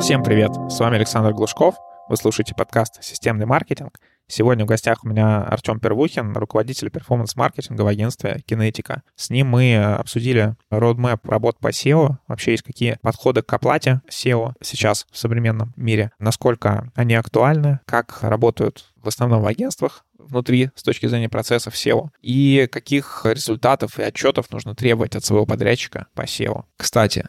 Всем привет! С вами Александр Глушков. Вы слушаете подкаст «Системный маркетинг». Сегодня в гостях у меня Артем Первухин, руководитель перформанс-маркетинга в агентстве «Кинетика». С ним мы обсудили roadmap работ по SEO, вообще есть какие подходы к оплате SEO сейчас в современном мире, насколько они актуальны, как работают в основном в агентствах внутри с точки зрения процессов SEO и каких результатов и отчетов нужно требовать от своего подрядчика по SEO. Кстати,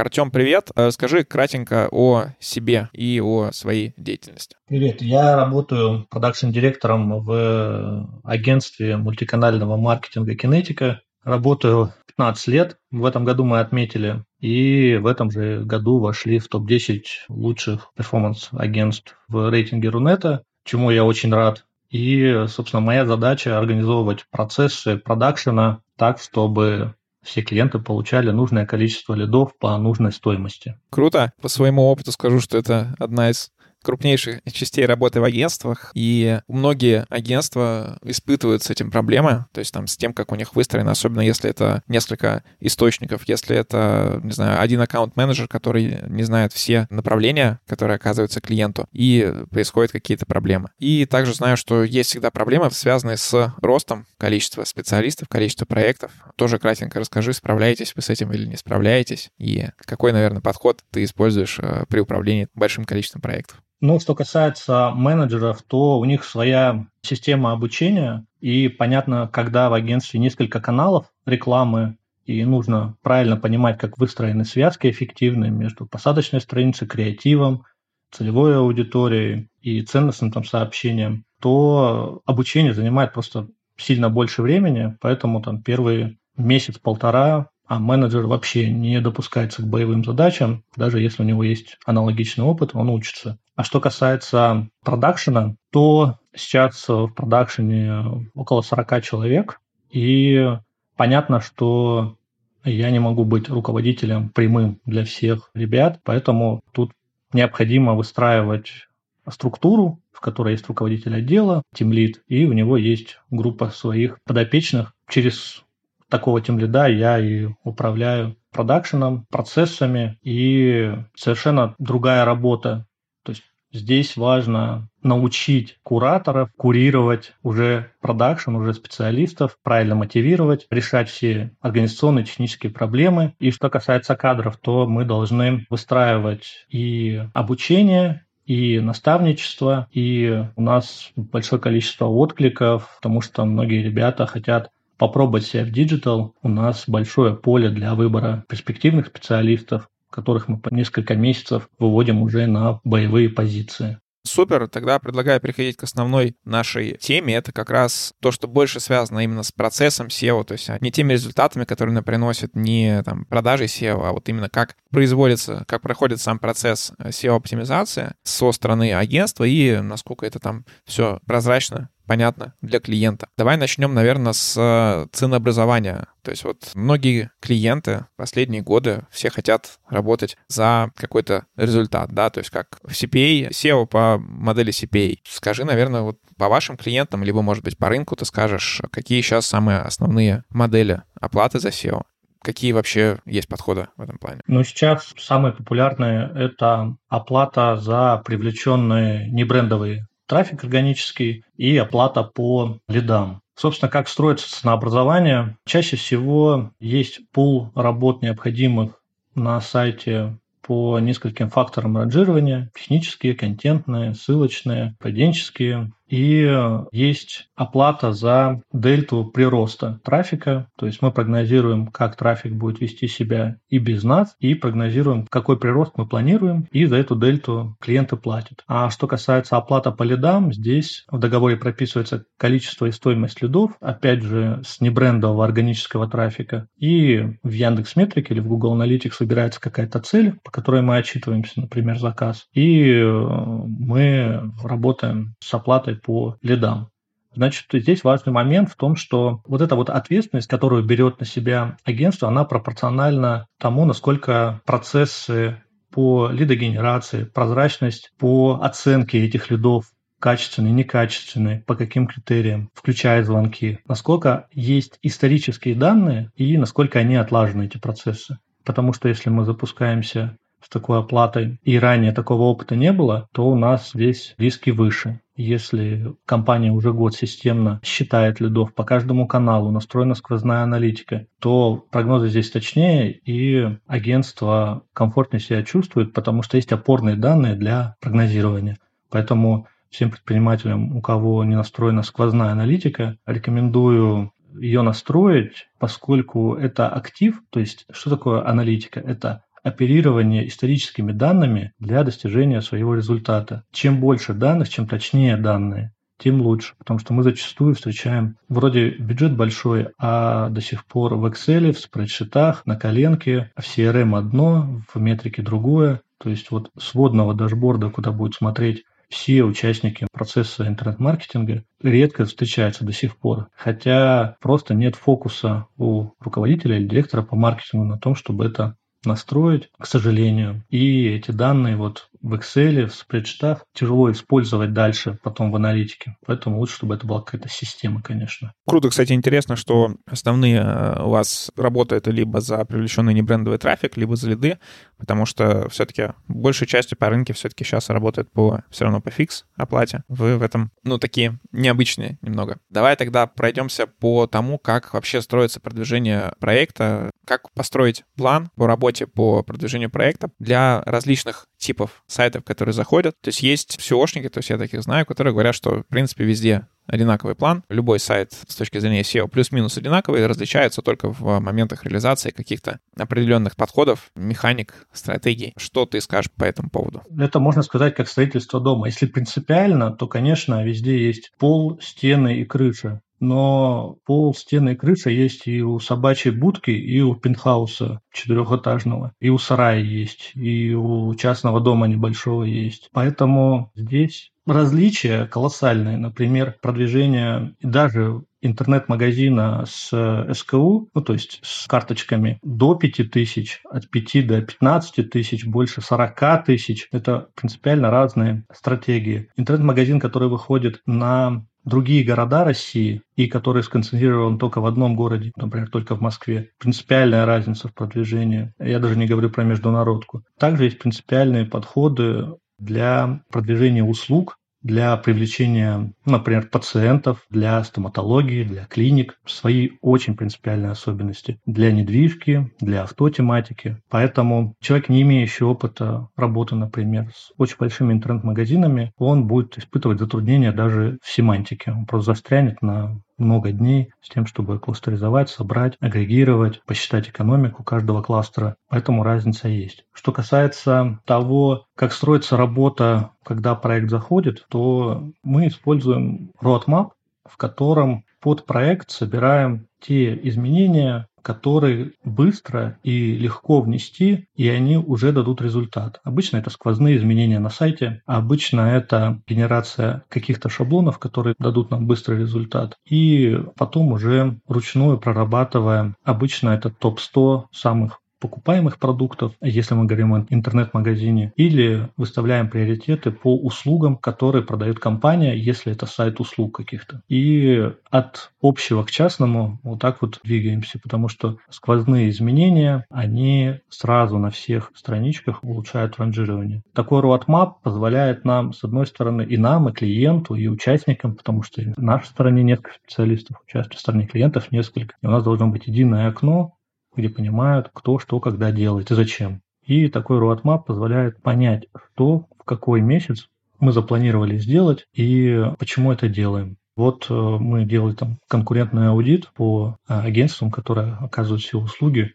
Артем, привет. Э, скажи кратенько о себе и о своей деятельности. Привет. Я работаю продакшн-директором в агентстве мультиканального маркетинга «Кинетика». Работаю 15 лет. В этом году мы отметили. И в этом же году вошли в топ-10 лучших перформанс-агентств в рейтинге Рунета, чему я очень рад. И, собственно, моя задача организовывать процессы продакшена так, чтобы все клиенты получали нужное количество лидов по нужной стоимости. Круто. По своему опыту скажу, что это одна из крупнейших частей работы в агентствах, и многие агентства испытывают с этим проблемы, то есть там с тем, как у них выстроено, особенно если это несколько источников, если это, не знаю, один аккаунт-менеджер, который не знает все направления, которые оказываются клиенту, и происходят какие-то проблемы. И также знаю, что есть всегда проблемы, связанные с ростом количества специалистов, количества проектов. Тоже кратенько расскажи, справляетесь вы с этим или не справляетесь, и какой, наверное, подход ты используешь э, при управлении большим количеством проектов. Ну, что касается менеджеров, то у них своя система обучения, и понятно, когда в агентстве несколько каналов рекламы, и нужно правильно понимать, как выстроены связки эффективные между посадочной страницей, креативом, целевой аудиторией и ценностным там сообщением, то обучение занимает просто сильно больше времени, поэтому там первые месяц-полтора а менеджер вообще не допускается к боевым задачам, даже если у него есть аналогичный опыт, он учится. А что касается продакшена, то сейчас в продакшене около 40 человек, и понятно, что я не могу быть руководителем прямым для всех ребят, поэтому тут необходимо выстраивать структуру, в которой есть руководитель отдела, тимлид, и у него есть группа своих подопечных. Через такого тимлида я и управляю продакшеном, процессами и совершенно другая работа. То есть здесь важно научить кураторов курировать уже продакшн, уже специалистов, правильно мотивировать, решать все организационные технические проблемы. И что касается кадров, то мы должны выстраивать и обучение, и наставничество, и у нас большое количество откликов, потому что многие ребята хотят попробовать себя в digital. У нас большое поле для выбора перспективных специалистов, которых мы по несколько месяцев выводим уже на боевые позиции. Супер, тогда предлагаю переходить к основной нашей теме. Это как раз то, что больше связано именно с процессом SEO, то есть не теми результатами, которые она приносит, не там, продажей SEO, а вот именно как производится, как проходит сам процесс SEO-оптимизации со стороны агентства и насколько это там все прозрачно понятно для клиента. Давай начнем, наверное, с э, ценообразования. То есть вот многие клиенты последние годы все хотят работать за какой-то результат, да, то есть как в CPA, SEO по модели CPA. Скажи, наверное, вот по вашим клиентам, либо, может быть, по рынку ты скажешь, какие сейчас самые основные модели оплаты за SEO? Какие вообще есть подходы в этом плане? Ну, сейчас самые популярные – это оплата за привлеченные небрендовые трафик органический и оплата по лидам. Собственно, как строится ценообразование? Чаще всего есть пул работ, необходимых на сайте по нескольким факторам ранжирования. Технические, контентные, ссылочные, поведенческие. И есть оплата за дельту прироста трафика, то есть мы прогнозируем, как трафик будет вести себя и без нас, и прогнозируем, какой прирост мы планируем, и за эту дельту клиенты платят. А что касается оплаты по лидам, здесь в договоре прописывается количество и стоимость лидов, опять же, с небрендового органического трафика, и в Яндекс Метрике или в Google Analytics выбирается какая-то цель, по которой мы отчитываемся, например, заказ, и э, мы работаем с оплатой по лидам. Значит, здесь важный момент в том, что вот эта вот ответственность, которую берет на себя агентство, она пропорциональна тому, насколько процессы по лидогенерации, прозрачность по оценке этих лидов качественные, некачественные, по каким критериям, включая звонки, насколько есть исторические данные и насколько они отлажены, эти процессы. Потому что если мы запускаемся с такой оплатой и ранее такого опыта не было, то у нас здесь риски выше. Если компания уже год системно считает лидов по каждому каналу, настроена сквозная аналитика, то прогнозы здесь точнее, и агентство комфортнее себя чувствует, потому что есть опорные данные для прогнозирования. Поэтому всем предпринимателям, у кого не настроена сквозная аналитика, рекомендую ее настроить, поскольку это актив, то есть что такое аналитика? Это оперирование историческими данными для достижения своего результата. Чем больше данных, чем точнее данные, тем лучше, потому что мы зачастую встречаем вроде бюджет большой, а до сих пор в Excel, в спредшитах, на коленке, в CRM одно, в метрике другое. То есть вот сводного дашборда, куда будет смотреть все участники процесса интернет-маркетинга редко встречаются до сих пор. Хотя просто нет фокуса у руководителя или директора по маркетингу на том, чтобы это настроить, к сожалению. И эти данные вот в Excel, в спредшитах тяжело использовать дальше потом в аналитике. Поэтому лучше, чтобы это была какая-то система, конечно. Круто, кстати, интересно, что основные э, у вас работы это либо за привлеченный небрендовый трафик, либо за лиды, потому что все-таки большей частью по рынке все-таки сейчас работает по все равно по фикс оплате. Вы в этом, ну, такие необычные немного. Давай тогда пройдемся по тому, как вообще строится продвижение проекта, как построить план по работе по продвижению проекта для различных типов сайтов, которые заходят. То есть есть SEOшники, то есть я таких знаю, которые говорят, что, в принципе, везде одинаковый план. Любой сайт с точки зрения SEO плюс-минус одинаковый, различается только в моментах реализации каких-то определенных подходов, механик, стратегий. Что ты скажешь по этому поводу? Это можно сказать как строительство дома. Если принципиально, то, конечно, везде есть пол, стены и крыша но пол, стены и крыша есть и у собачьей будки, и у пентхауса четырехэтажного, и у сарая есть, и у частного дома небольшого есть. Поэтому здесь различия колоссальные. Например, продвижение даже интернет-магазина с СКУ, ну то есть с карточками до 5000, от 5 до 15 тысяч, больше 40 тысяч. Это принципиально разные стратегии. Интернет-магазин, который выходит на другие города России и который сконцентрирован только в одном городе, например, только в Москве. Принципиальная разница в продвижении. Я даже не говорю про международку. Также есть принципиальные подходы для продвижения услуг для привлечения, например, пациентов, для стоматологии, для клиник, свои очень принципиальные особенности для недвижки, для автотематики. Поэтому человек, не имеющий опыта работы, например, с очень большими интернет-магазинами, он будет испытывать затруднения даже в семантике. Он просто застрянет на много дней с тем, чтобы кластеризовать, собрать, агрегировать, посчитать экономику каждого кластера. Поэтому разница есть. Что касается того, как строится работа, когда проект заходит, то мы используем roadmap, в котором под проект собираем те изменения, которые быстро и легко внести, и они уже дадут результат. Обычно это сквозные изменения на сайте, а обычно это генерация каких-то шаблонов, которые дадут нам быстрый результат. И потом уже вручную прорабатываем. Обычно это топ-100 самых покупаемых продуктов, если мы говорим о интернет-магазине, или выставляем приоритеты по услугам, которые продает компания, если это сайт услуг каких-то. И от общего к частному вот так вот двигаемся, потому что сквозные изменения, они сразу на всех страничках улучшают ранжирование. Такой roadmap позволяет нам, с одной стороны, и нам, и клиенту, и участникам, потому что в нашей стороне несколько специалистов, участвует в стороне клиентов несколько, и у нас должно быть единое окно, где понимают, кто что когда делает и зачем. И такой roadmap позволяет понять, что в какой месяц мы запланировали сделать и почему это делаем. Вот э, мы делали там конкурентный аудит по э, агентствам, которые оказывают все услуги.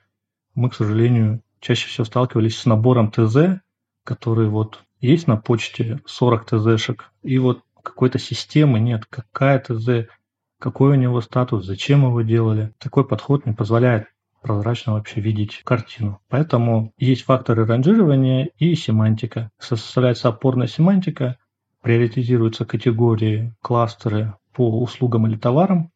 Мы, к сожалению, чаще всего сталкивались с набором ТЗ, который вот есть на почте 40 ТЗшек, и вот какой-то системы нет, какая ТЗ, какой у него статус, зачем его делали. Такой подход не позволяет прозрачно вообще видеть картину. Поэтому есть факторы ранжирования и семантика. Составляется опорная семантика, приоритизируются категории, кластеры по услугам или товарам.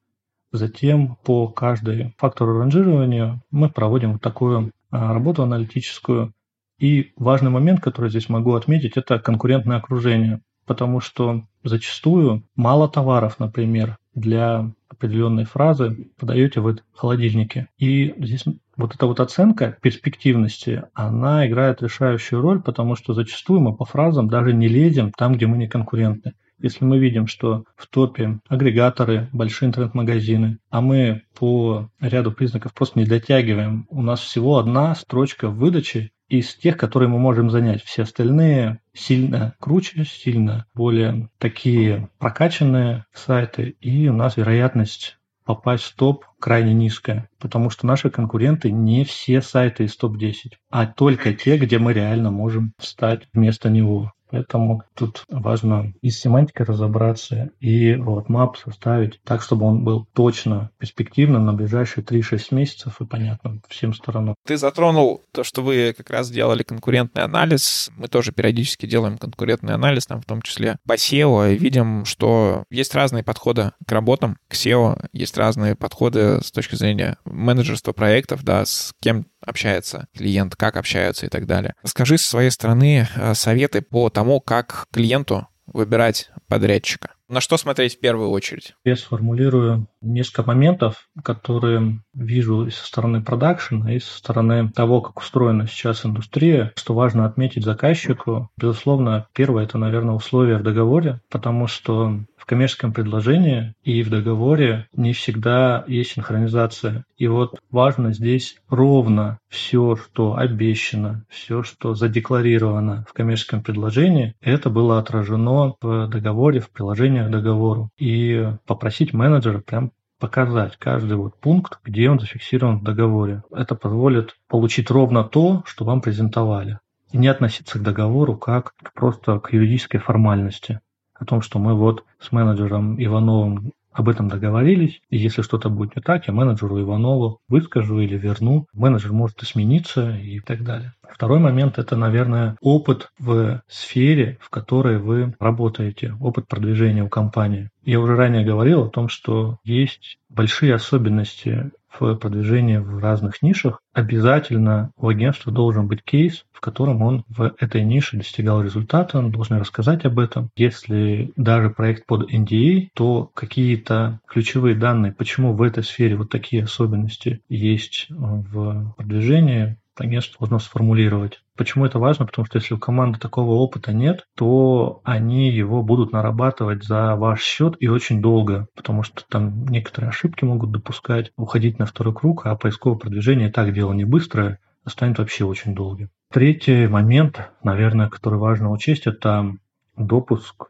Затем по каждой фактору ранжирования мы проводим вот такую а, работу аналитическую. И важный момент, который здесь могу отметить, это конкурентное окружение. Потому что зачастую мало товаров, например, для определенной фразы подаете в холодильнике. И здесь вот эта вот оценка перспективности, она играет решающую роль, потому что зачастую мы по фразам даже не лезем там, где мы не конкурентны. Если мы видим, что в топе агрегаторы, большие интернет-магазины, а мы по ряду признаков просто не дотягиваем, у нас всего одна строчка в выдаче из тех, которые мы можем занять. Все остальные сильно круче, сильно более такие прокачанные сайты, и у нас вероятность попасть в топ крайне низкая, потому что наши конкуренты не все сайты из топ-10, а только те, где мы реально можем встать вместо него. Поэтому тут важно и с семантикой разобраться, и roadmap составить так, чтобы он был точно перспективным на ближайшие 3-6 месяцев и понятным всем сторонам. Ты затронул то, что вы как раз делали конкурентный анализ. Мы тоже периодически делаем конкурентный анализ, там в том числе по SEO, и видим, что есть разные подходы к работам, к SEO, есть разные подходы с точки зрения менеджерства проектов, да, с кем общается клиент, как общаются и так далее. Скажи со своей стороны э, советы по тому, как клиенту выбирать подрядчика. На что смотреть в первую очередь? Я сформулирую несколько моментов, которые вижу и со стороны продакшена, и со стороны того, как устроена сейчас индустрия. Что важно отметить заказчику. Безусловно, первое – это, наверное, условия в договоре, потому что коммерческом предложении и в договоре не всегда есть синхронизация. И вот важно здесь ровно все, что обещано, все, что задекларировано в коммерческом предложении, это было отражено в договоре, в приложениях к договору. И попросить менеджера прям показать каждый вот пункт, где он зафиксирован в договоре. Это позволит получить ровно то, что вам презентовали. И не относиться к договору как просто к юридической формальности о том, что мы вот с менеджером Ивановым об этом договорились, и если что-то будет не так, я менеджеру Иванову выскажу или верну. Менеджер может смениться и так далее. Второй момент – это, наверное, опыт в сфере, в которой вы работаете, опыт продвижения у компании. Я уже ранее говорил о том, что есть большие особенности в продвижении в разных нишах, обязательно у агентства должен быть кейс, в котором он в этой нише достигал результата, он должен рассказать об этом. Если даже проект под NDA, а, то какие-то ключевые данные, почему в этой сфере вот такие особенности есть в продвижении, агентство должно сформулировать. Почему это важно? Потому что если у команды такого опыта нет, то они его будут нарабатывать за ваш счет и очень долго, потому что там некоторые ошибки могут допускать, уходить на второй круг, а поисковое продвижение так дело не быстрое, а станет вообще очень долгим. Третий момент, наверное, который важно учесть, это допуск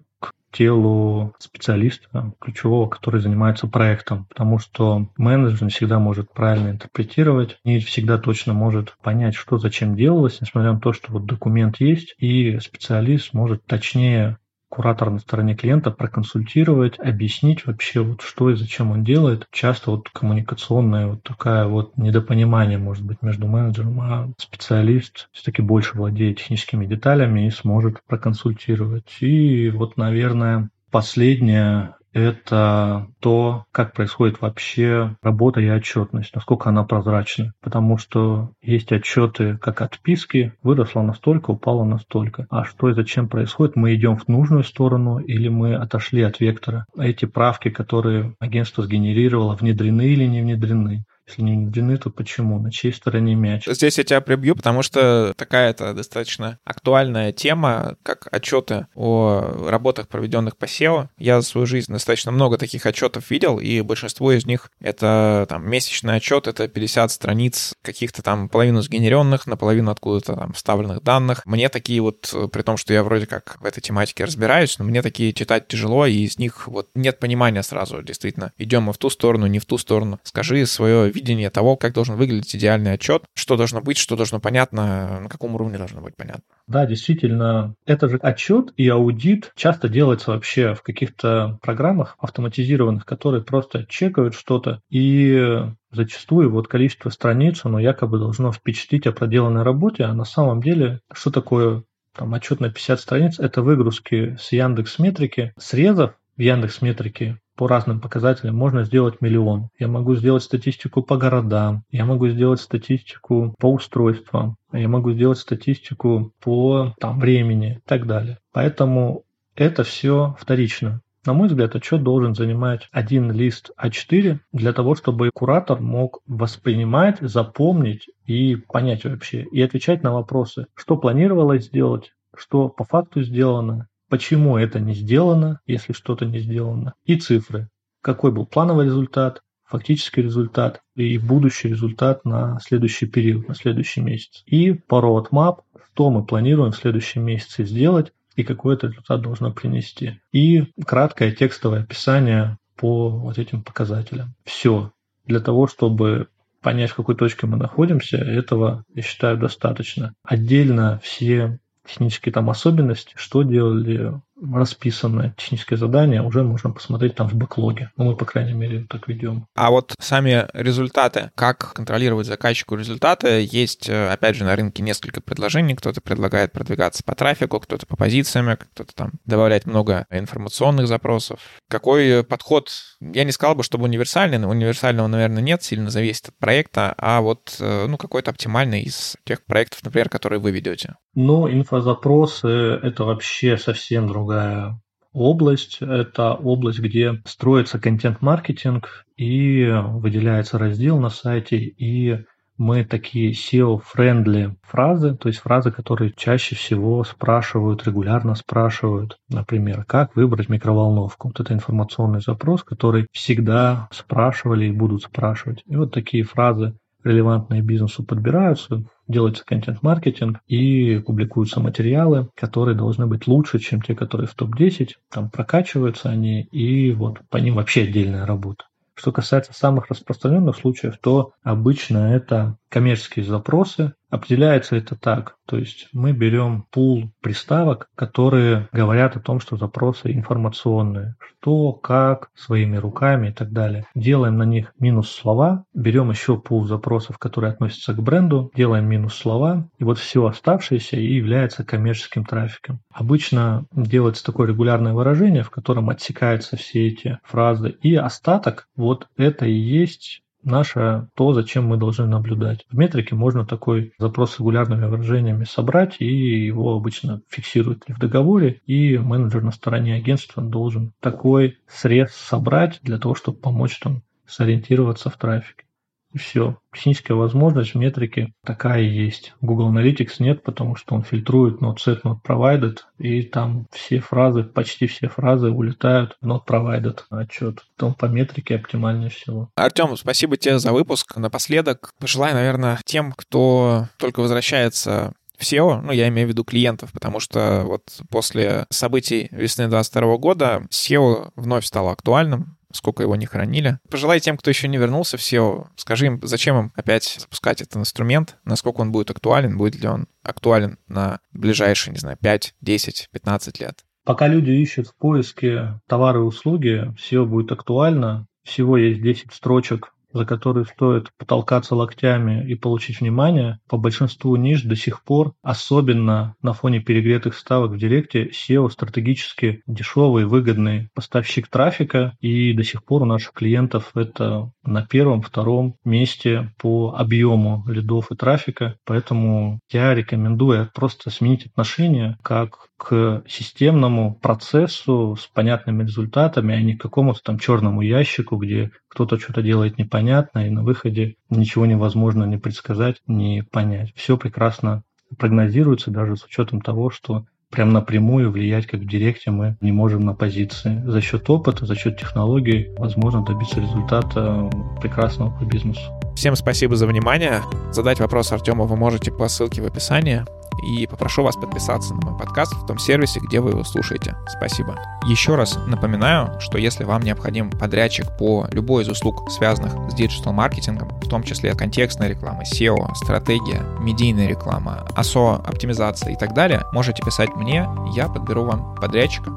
телу специалиста ключевого, который занимается проектом, потому что менеджер не всегда может правильно интерпретировать, не всегда точно может понять, что зачем делалось, несмотря на то, что вот документ есть, и специалист может точнее куратор на стороне клиента проконсультировать, объяснить вообще, вот что и зачем он делает. Часто вот коммуникационное вот такая вот недопонимание может быть между менеджером, а специалист все-таки больше владеет техническими деталями и сможет проконсультировать. И вот, наверное, последнее это то, как происходит вообще работа и отчетность, насколько она прозрачна. Потому что есть отчеты, как отписки, выросло настолько, упало настолько. А что и зачем происходит, мы идем в нужную сторону или мы отошли от вектора. Эти правки, которые агентство сгенерировало, внедрены или не внедрены Если не введены, то почему? На чьей стороне мяч? Здесь я тебя прибью, потому что такая-то достаточно актуальная тема, как отчеты о работах, проведенных по SEO. Я за свою жизнь достаточно много таких отчетов видел, и большинство из них — это там месячный отчет, это 50 страниц каких-то там половину сгенеренных, наполовину откуда-то там вставленных данных. Мне такие вот, при том, что я вроде как в этой тематике разбираюсь, но мне такие читать тяжело, и из них вот нет понимания сразу, действительно. Идем мы в ту сторону, не в ту сторону. Скажи свое видение того, как должен выглядеть идеальный отчет, что должно быть, что должно понятно, на каком уровне должно быть понятно. Да, действительно, это же отчет и аудит часто делается вообще в каких-то программах автоматизированных, которые просто чекают что-то и зачастую вот количество страниц, оно якобы должно впечатлить о проделанной работе, а на самом деле что такое там отчет на 50 страниц, это выгрузки с Яндекс Метрики, срезов в Яндекс Метрике по разным показателям можно сделать миллион. Я могу сделать статистику по городам, я могу сделать статистику по устройствам, я могу сделать статистику по там, времени и так далее. Поэтому это все вторично. На мой взгляд, отчет должен занимать один лист А4 для того, чтобы куратор мог воспринимать, запомнить и понять вообще, и отвечать на вопросы, что планировалось сделать, что по факту сделано, почему это не сделано, если что-то не сделано, и цифры. Какой был плановый результат, фактический результат и будущий результат на следующий период, на следующий месяц. И по roadmap, что мы планируем в следующем месяце сделать и какой этот результат должно принести. И краткое текстовое описание по вот этим показателям. Все. Для того, чтобы понять, в какой точке мы находимся, этого, я считаю, достаточно. Отдельно все технические там особенности, что делали расписанное техническое задание, уже можно посмотреть там в бэклоге. Ну, мы, по крайней мере, так ведем. А вот сами результаты, как контролировать заказчику результаты, есть, э, опять же, на рынке несколько предложений. Кто-то предлагает продвигаться по трафику, кто-то по позициям, кто-то там добавлять много информационных запросов. Какой подход? Я не сказал бы, чтобы универсальный, но универсального, наверное, нет, сильно зависит от проекта, а вот, э, ну, какой-то оптимальный из тех проектов, например, которые вы ведете. Ну, инфозапросы — это вообще совсем другая область. Это область, где строится контент-маркетинг и выделяется раздел на сайте, и мы такие SEO-friendly фразы, то есть фразы, которые чаще всего спрашивают, регулярно спрашивают, например, как выбрать микроволновку. Вот это информационный запрос, который всегда спрашивали и будут спрашивать. И вот такие фразы релевантные бизнесу подбираются, делается контент-маркетинг и публикуются материалы, которые должны быть лучше, чем те, которые в топ-10. Там прокачиваются они, и вот по ним вообще отдельная работа. Что касается самых распространенных случаев, то обычно это коммерческие запросы. Определяется это так, то есть мы берем пул приставок, которые говорят о том, что запросы информационные, что, как, своими руками и так далее. Делаем на них минус слова, берем еще пул запросов, которые относятся к бренду, делаем минус слова, и вот все оставшееся и является коммерческим трафиком. Обычно делается такое регулярное выражение, в котором отсекаются все эти фразы, и остаток, вот это и есть наше то, зачем мы должны наблюдать. В метрике можно такой запрос с регулярными выражениями собрать, и его обычно фиксируют в договоре, и менеджер на стороне агентства должен такой срез собрать для того, чтобы помочь там сориентироваться в трафике. И все. Техническая возможность в метрике такая есть. Google Analytics нет, потому что он фильтрует not set, not provided, и там все фразы, почти все фразы улетают в not provided отчет. Там по метрике оптимальнее всего. Артем, спасибо тебе за выпуск. Напоследок пожелаю, наверное, тем, кто только возвращается в SEO, ну, я имею в виду клиентов, потому что вот после событий весны 2022 года SEO вновь стало актуальным, сколько его не хранили. Пожелай тем, кто еще не вернулся в SEO, скажи им, зачем им опять запускать этот инструмент, насколько он будет актуален, будет ли он актуален на ближайшие, не знаю, 5, 10, 15 лет. Пока люди ищут в поиске товары и услуги, SEO будет актуально. Всего есть 10 строчек за которые стоит потолкаться локтями и получить внимание, по большинству ниш до сих пор, особенно на фоне перегретых ставок в Директе, SEO стратегически дешевый, выгодный поставщик трафика, и до сих пор у наших клиентов это на первом, втором месте по объему лидов и трафика, поэтому я рекомендую просто сменить отношение как к системному процессу с понятными результатами, а не к какому-то там черному ящику, где кто-то что-то делает непонятно, и на выходе ничего невозможно не предсказать, не понять. Все прекрасно прогнозируется даже с учетом того, что прям напрямую влиять, как в Директе, мы не можем на позиции. За счет опыта, за счет технологий возможно добиться результата прекрасного по бизнесу. Всем спасибо за внимание. Задать вопрос Артему вы можете по ссылке в описании и попрошу вас подписаться на мой подкаст в том сервисе, где вы его слушаете. Спасибо. Еще раз напоминаю, что если вам необходим подрядчик по любой из услуг, связанных с диджитал-маркетингом, в том числе контекстная реклама, SEO, стратегия, медийная реклама, ASO, оптимизация и так далее, можете писать мне, я подберу вам подрядчика.